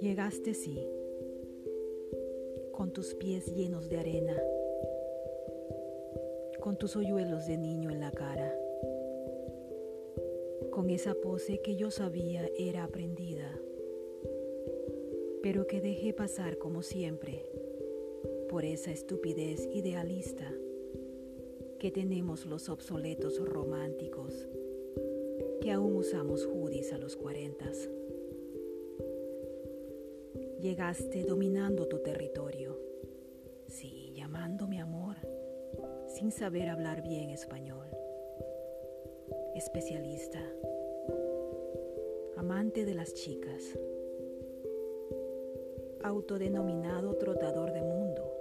Llegaste, sí, con tus pies llenos de arena, con tus hoyuelos de niño en la cara, con esa pose que yo sabía era aprendida, pero que dejé pasar como siempre por esa estupidez idealista que tenemos los obsoletos románticos que aún usamos hoodies a los cuarentas. Llegaste dominando tu territorio, sí, llamándome amor, sin saber hablar bien español. Especialista, amante de las chicas, autodenominado trotador de mundo,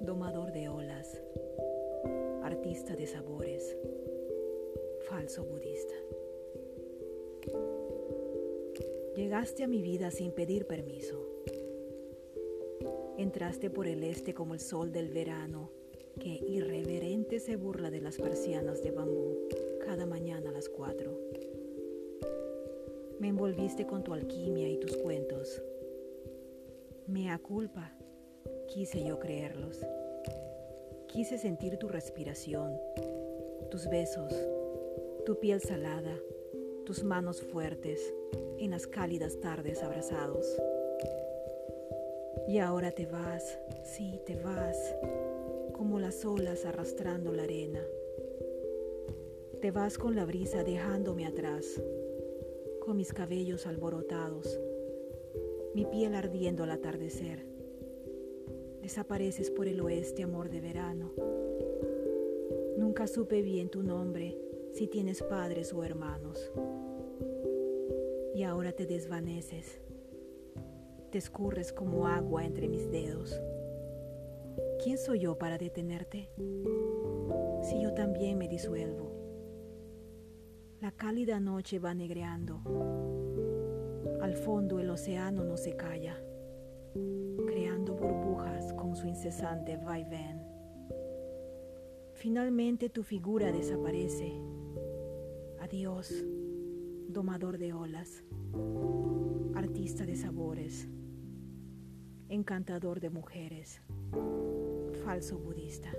domador de olas, artista de sabores, falso budista. Llegaste a mi vida sin pedir permiso. Entraste por el este como el sol del verano, que irreverente se burla de las persianas de bambú cada mañana a las cuatro. Me envolviste con tu alquimia y tus cuentos. Mea culpa, quise yo creerlos. Quise sentir tu respiración, tus besos, tu piel salada, tus manos fuertes en las cálidas tardes abrazados. Y ahora te vas, sí, te vas, como las olas arrastrando la arena. Te vas con la brisa dejándome atrás, con mis cabellos alborotados, mi piel ardiendo al atardecer. Desapareces por el oeste, amor de verano. Nunca supe bien tu nombre, si tienes padres o hermanos y ahora te desvaneces, te escurres como agua entre mis dedos. ¿Quién soy yo para detenerte? Si yo también me disuelvo. La cálida noche va negreando. Al fondo el océano no se calla, creando burbujas con su incesante vaivén. Finalmente tu figura desaparece. Adiós domador de olas, artista de sabores, encantador de mujeres, falso budista.